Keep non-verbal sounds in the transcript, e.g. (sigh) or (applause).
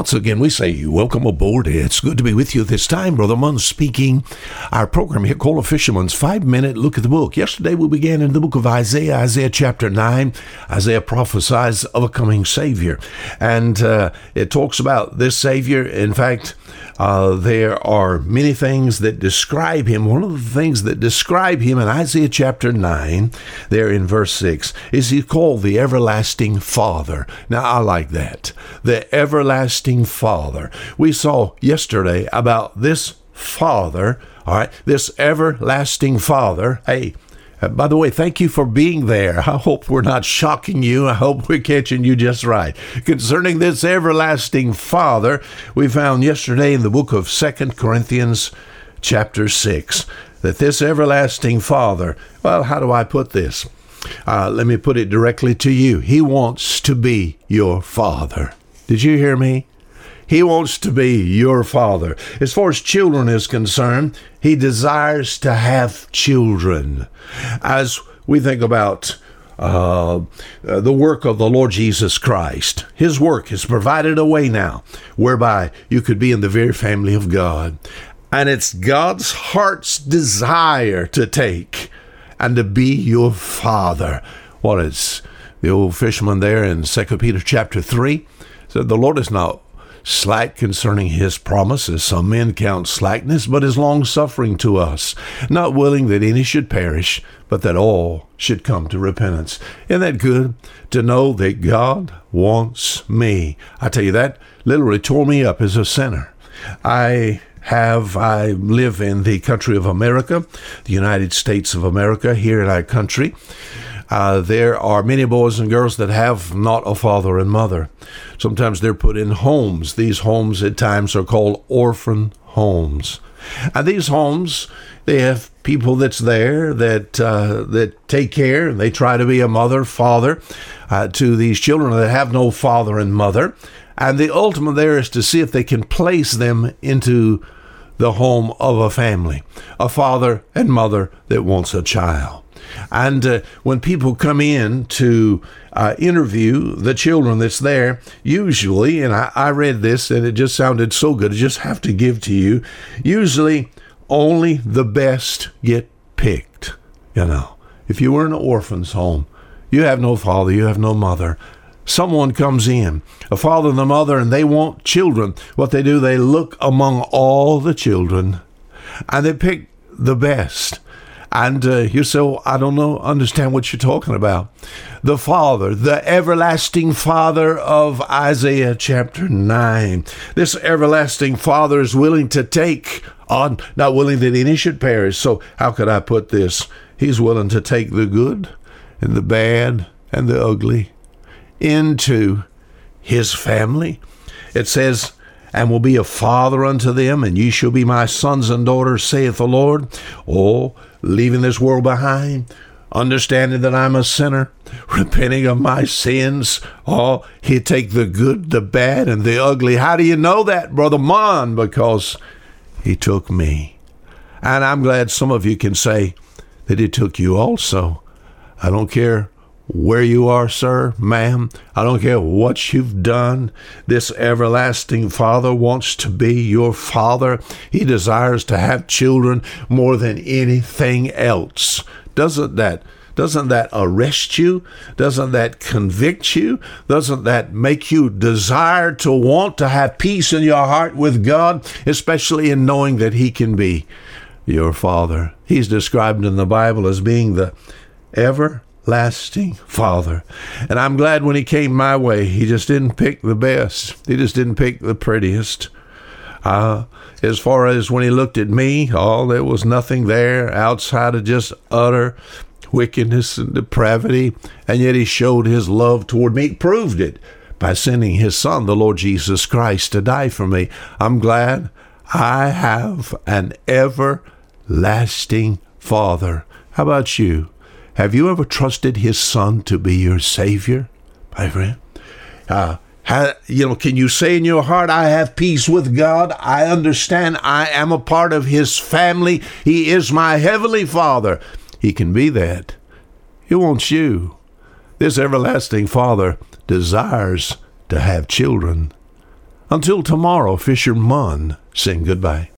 once again, we say welcome aboard. It's good to be with you this time. Brother Munn speaking. Our program here called A Fisherman's Five Minute Look at the Book. Yesterday we began in the book of Isaiah, Isaiah chapter 9. Isaiah prophesies of a coming Savior. And uh, it talks about this Savior. In fact, uh, there are many things that describe him. One of the things that describe him in Isaiah chapter 9, there in verse 6, is he called the everlasting Father. Now, I like that. The everlasting Father. We saw yesterday about this Father, all right, this everlasting Father. Hey, uh, by the way, thank you for being there. I hope we're not shocking you. I hope we're catching you just right. Concerning this everlasting Father, we found yesterday in the book of Second Corinthians, chapter 6, that this everlasting Father, well, how do I put this? Uh, let me put it directly to you. He wants to be your Father. Did you hear me? He wants to be your father. As far as children is concerned, he desires to have children. As we think about uh, the work of the Lord Jesus Christ. His work has provided a way now whereby you could be in the very family of God. And it's God's heart's desire to take and to be your father. What is the old fisherman there in 2 Peter chapter 3 said, The Lord is not slack concerning his promises. Some men count slackness, but is long suffering to us, not willing that any should perish, but that all should come to repentance. Isn't that good to know that God wants me? I tell you, that literally tore me up as a sinner. I have I live in the country of America, the United States of America, here in our country. Uh, there are many boys and girls that have not a father and mother. Sometimes they're put in homes. These homes at times are called orphan homes. And these homes, they have people that's there that uh, that take care and they try to be a mother, father uh, to these children that have no father and mother. And the ultimate there is to see if they can place them into the home of a family, a father and mother that wants a child. And uh, when people come in to uh, interview the children that's there, usually, and I, I read this and it just sounded so good, I just have to give to you. Usually, only the best get picked. You know, if you were in an orphan's home, you have no father, you have no mother. Someone comes in, a father and a mother, and they want children. What they do, they look among all the children and they pick the best. And uh, you say, I don't know, understand what you're talking about. The Father, the everlasting Father of Isaiah chapter 9. This everlasting Father is willing to take on, not willing that any should perish. So, how could I put this? He's willing to take the good and the bad and the ugly into his family. It says, and will be a father unto them, and ye shall be my sons and daughters, saith the Lord. Oh, leaving this world behind, understanding that I'm a sinner, (laughs) repenting of my sins. Oh, he take the good, the bad, and the ugly. How do you know that, Brother Mon? Because he took me. And I'm glad some of you can say that he took you also. I don't care where you are, sir, ma'am. I don't care what you've done. This everlasting Father wants to be your Father. He desires to have children more than anything else. Doesn't that? Doesn't that arrest you? Doesn't that convict you? Doesn't that make you desire to want to have peace in your heart with God, especially in knowing that He can be your Father? He's described in the Bible as being the ever lasting Father. And I'm glad when He came my way, He just didn't pick the best, He just didn't pick the prettiest. Uh, as far as when He looked at me, oh, there was nothing there outside of just utter wickedness and depravity. And yet He showed His love toward me, proved it by sending His Son, the Lord Jesus Christ, to die for me. I'm glad I have an everlasting Father. How about you? Have you ever trusted His Son to be your Savior, my friend? Uh, you know, can you say in your heart, I have peace with God? I understand I am a part of His family. He is my Heavenly Father. He can be that. He wants you. This everlasting Father desires to have children. Until tomorrow, Fisher Fisherman, saying goodbye.